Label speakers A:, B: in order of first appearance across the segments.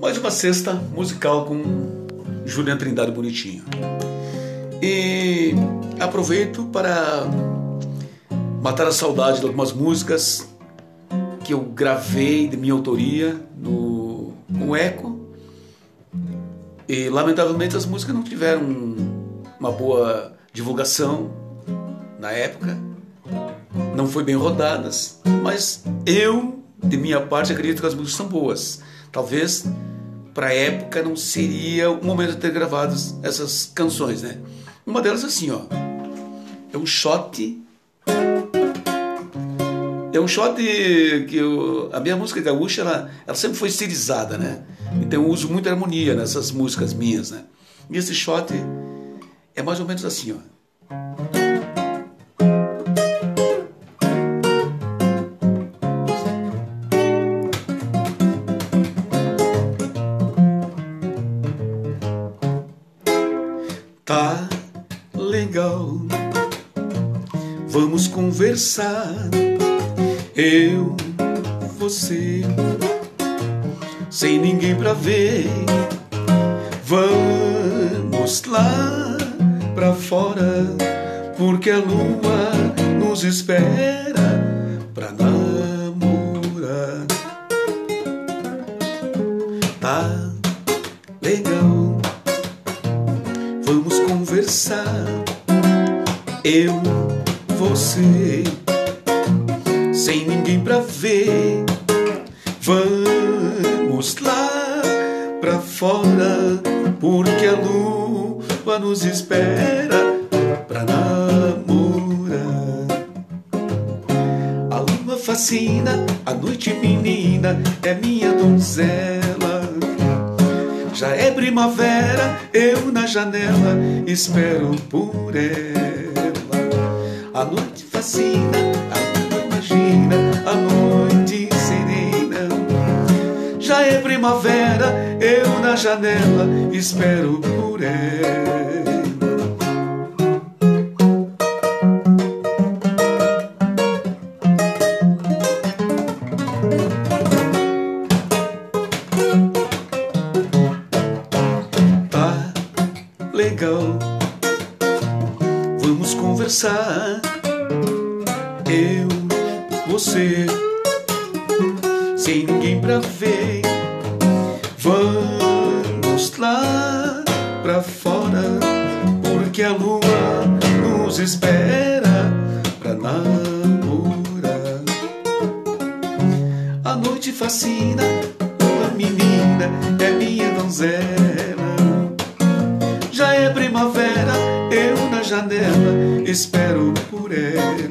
A: mais uma sexta musical com Juliana Trindade Bonitinho. E aproveito para matar a saudade de algumas músicas que eu gravei de minha autoria no, no Eco. E lamentavelmente as músicas não tiveram uma boa divulgação na época, não foi bem rodadas, mas eu, de minha parte, acredito que as músicas são boas. Talvez para a época não seria o momento de ter gravado essas canções, né? Uma delas assim, ó. É um shot. É um shot que eu, a minha música gaúcha ela, ela sempre foi estilizada, né? Então eu uso muita harmonia nessas músicas minhas, né? E esse shot é mais ou menos assim, ó. Conversar. Eu, você, sem ninguém pra ver. Vamos lá pra fora, porque a lua nos espera pra namorar. Tá legal, vamos conversar. Eu ninguém pra ver. Vamos lá pra fora, porque a lua nos espera pra namorar. A lua fascina, a noite menina é minha donzela. Já é primavera, eu na janela espero por ela. A noite fascina, a primavera, eu na janela espero por ela. Tá legal, vamos conversar você, sem ninguém pra ver. Espera pra namorar. A noite fascina, uma menina é minha donzela. Já é primavera, eu na janela espero por ela.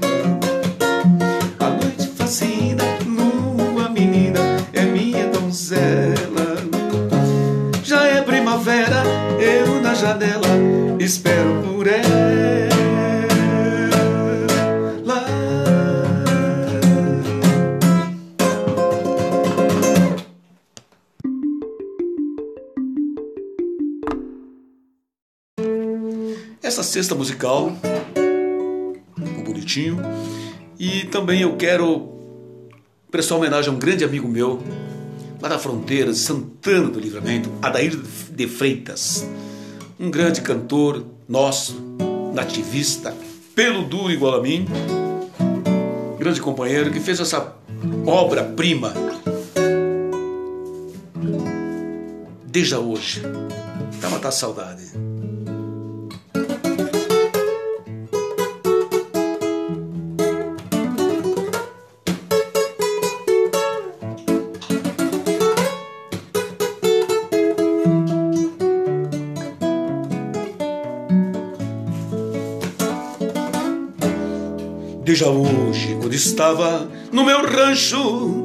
A: janela, espero por ela. Essa cesta musical, um bonitinho, e também eu quero prestar homenagem a um grande amigo meu, lá da fronteira, Santana do Livramento, Adair de Freitas um grande cantor nosso, nativista, pelo duro igual a mim, grande companheiro que fez essa obra-prima. Desde hoje, pra matar a saudade. Desde hoje, quando estava no meu rancho,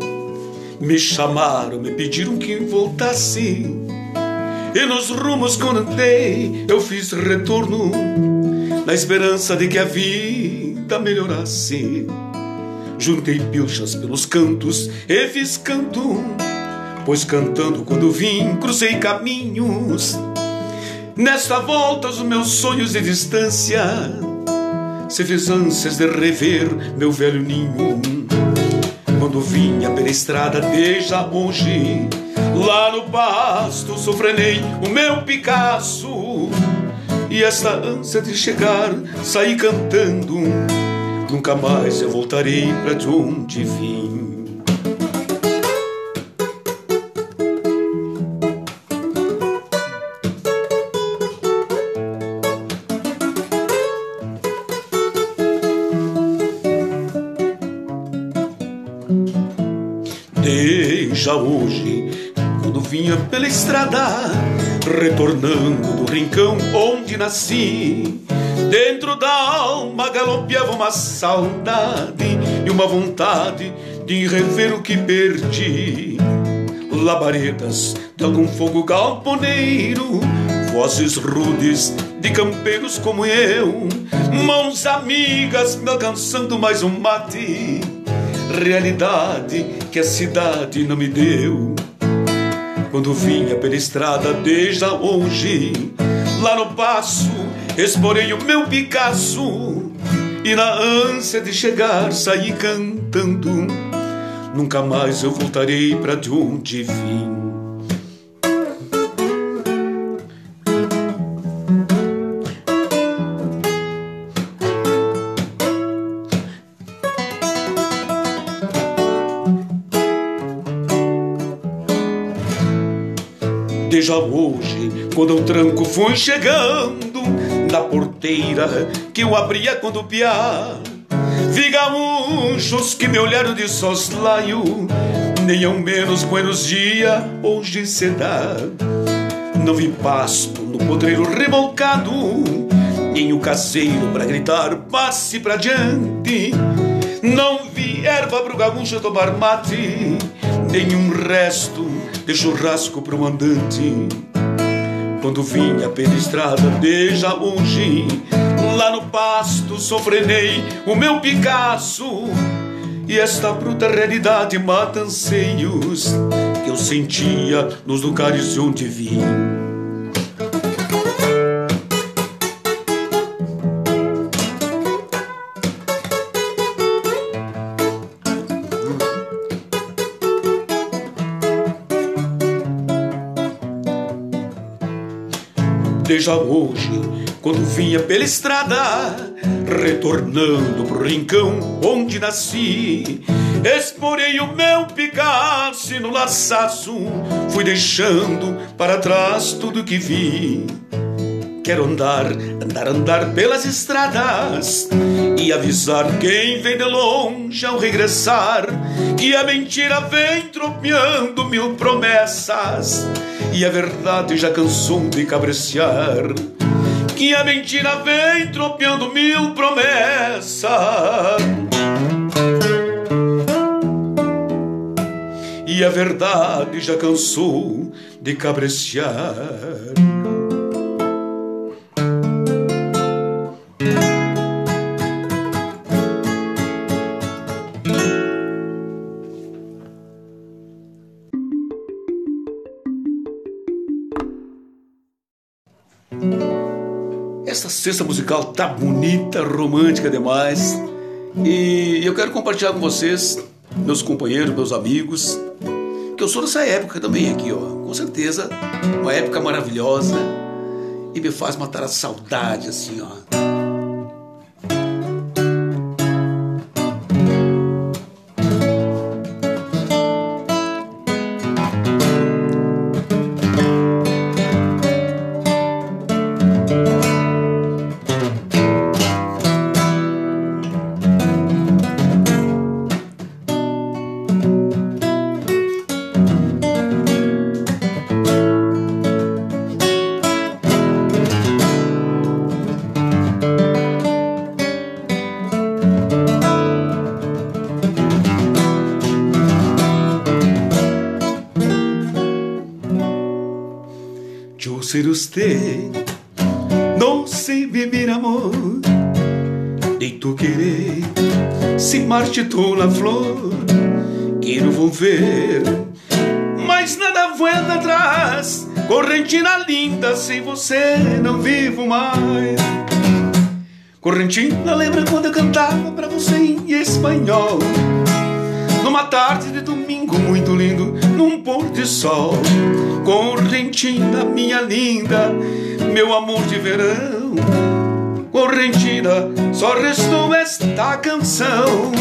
A: me chamaram, me pediram que voltasse. E nos rumos quando andei, eu fiz retorno, na esperança de que a vida melhorasse. Juntei pilchas pelos cantos e fiz canto, pois cantando quando vim, cruzei caminhos. Nesta volta, os meus sonhos de distância se fez ânsias de rever meu velho ninho. Quando vinha pela estrada desde longe, Lá no pasto sofrenei o meu Picasso. E esta ânsia de chegar saí cantando. Nunca mais eu voltarei pra de onde vim pela estrada, retornando do rincão onde nasci, dentro da alma galopeava uma saudade e uma vontade de rever o que perdi. Labaredas de algum fogo galponeiro, vozes rudes de campeiros como eu, mãos amigas me alcançando mais um mate realidade que a cidade não me deu. Quando vinha pela estrada desde longe, lá no passo, exporei o meu Picasso e na ânsia de chegar saí cantando. Nunca mais eu voltarei para de onde vim. Desde hoje, quando o tranco foi chegando na porteira que eu abria quando piar, vi gaúchos que me olharam de soslaio, nem ao menos buenos dia hoje se dá. Não vi pasto no potreiro revolcado, nem o caseiro para gritar passe pra diante. Não vi erva pro gaúcho tomar mate, nenhum resto de churrasco pro andante. Quando vinha pela estrada desde longe, lá no pasto sofrenei o meu Picasso. E esta bruta realidade mata anseios que eu sentia nos lugares de onde vim. Desde hoje, quando vinha pela estrada, retornando pro rincão onde nasci, exporei o meu Picasso no laçaço, fui deixando para trás tudo que vi. Quero andar, andar, andar pelas estradas e avisar quem vem de longe ao regressar que a mentira vem tropeando mil promessas e a verdade já cansou de cabreciar. Que a mentira vem tropeando mil promessas. E a verdade já cansou de cabreciar. Essa cesta musical tá bonita, romântica demais. E eu quero compartilhar com vocês, meus companheiros, meus amigos, que eu sou dessa época também aqui, ó. Com certeza, uma época maravilhosa e me faz matar a saudade assim, ó. Ser usted no sé vivir amor de tu querer. Se marchitou na flor que não vou ver mas nada volta atrás correntina linda sem você não vivo mais. Correntina lembra quando eu cantava pra você em espanhol. Numa tarde de domingo muito lindo pôr de sol. Correntina, minha linda, meu amor de verão. Correntina, só restou esta canção.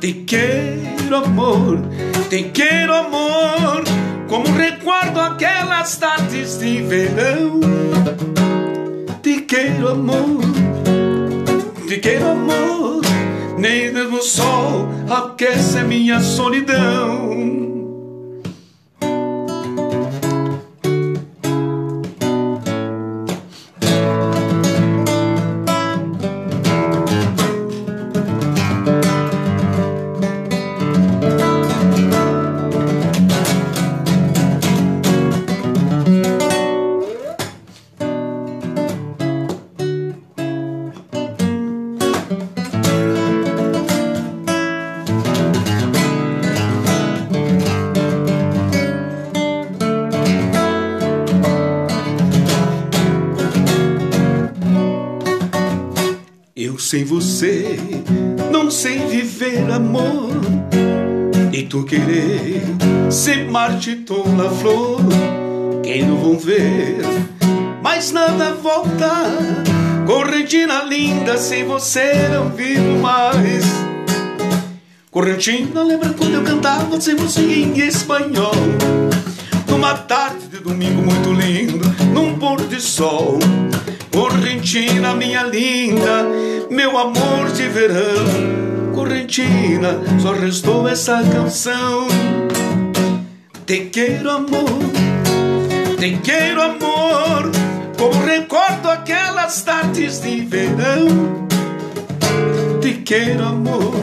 A: Te quero, amor, te quero, amor, como recuerdo aquelas tardes de verão. Te quero, amor, te quero, amor, nem mesmo o sol aquece minha solidão. Sem você não sei viver amor. E tu querer ser marchitou na flor. Quem não vão ver mais nada volta. Correntina linda sem você não vivo mais. Correntina lembra quando eu cantava sem você em espanhol? Numa tarde de domingo muito lindo Num pôr de sol Correntina, minha linda, meu amor de verão. Correntina, só restou essa canção. Te quero, amor, te quero, amor, como recordo aquelas tardes de verão. Te quero, amor,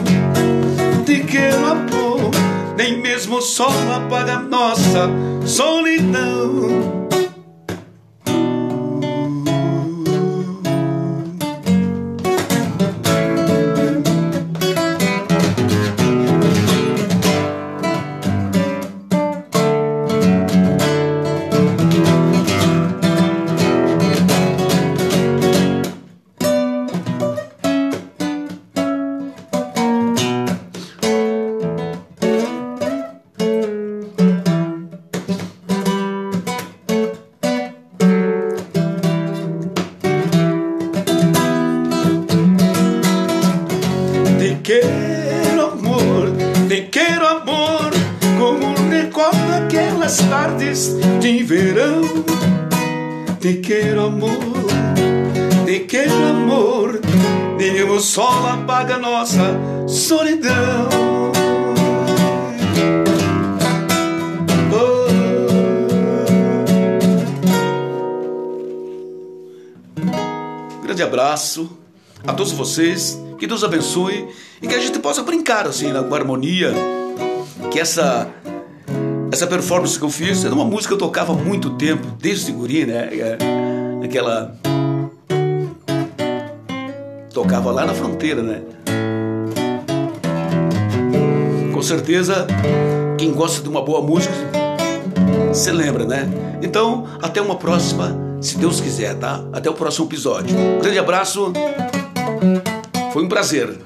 A: te quero, amor, nem mesmo o sol apaga nossa solidão. O sol apaga nossa solidão. Oh. Grande abraço a todos vocês, que Deus abençoe e que a gente possa brincar assim, com harmonia, que essa essa performance que eu fiz era uma música que eu tocava há muito tempo, desde guri, né? É, aquela. Tocava lá na fronteira, né? Com certeza, quem gosta de uma boa música se lembra, né? Então, até uma próxima, se Deus quiser, tá? Até o próximo episódio. Um grande abraço, foi um prazer.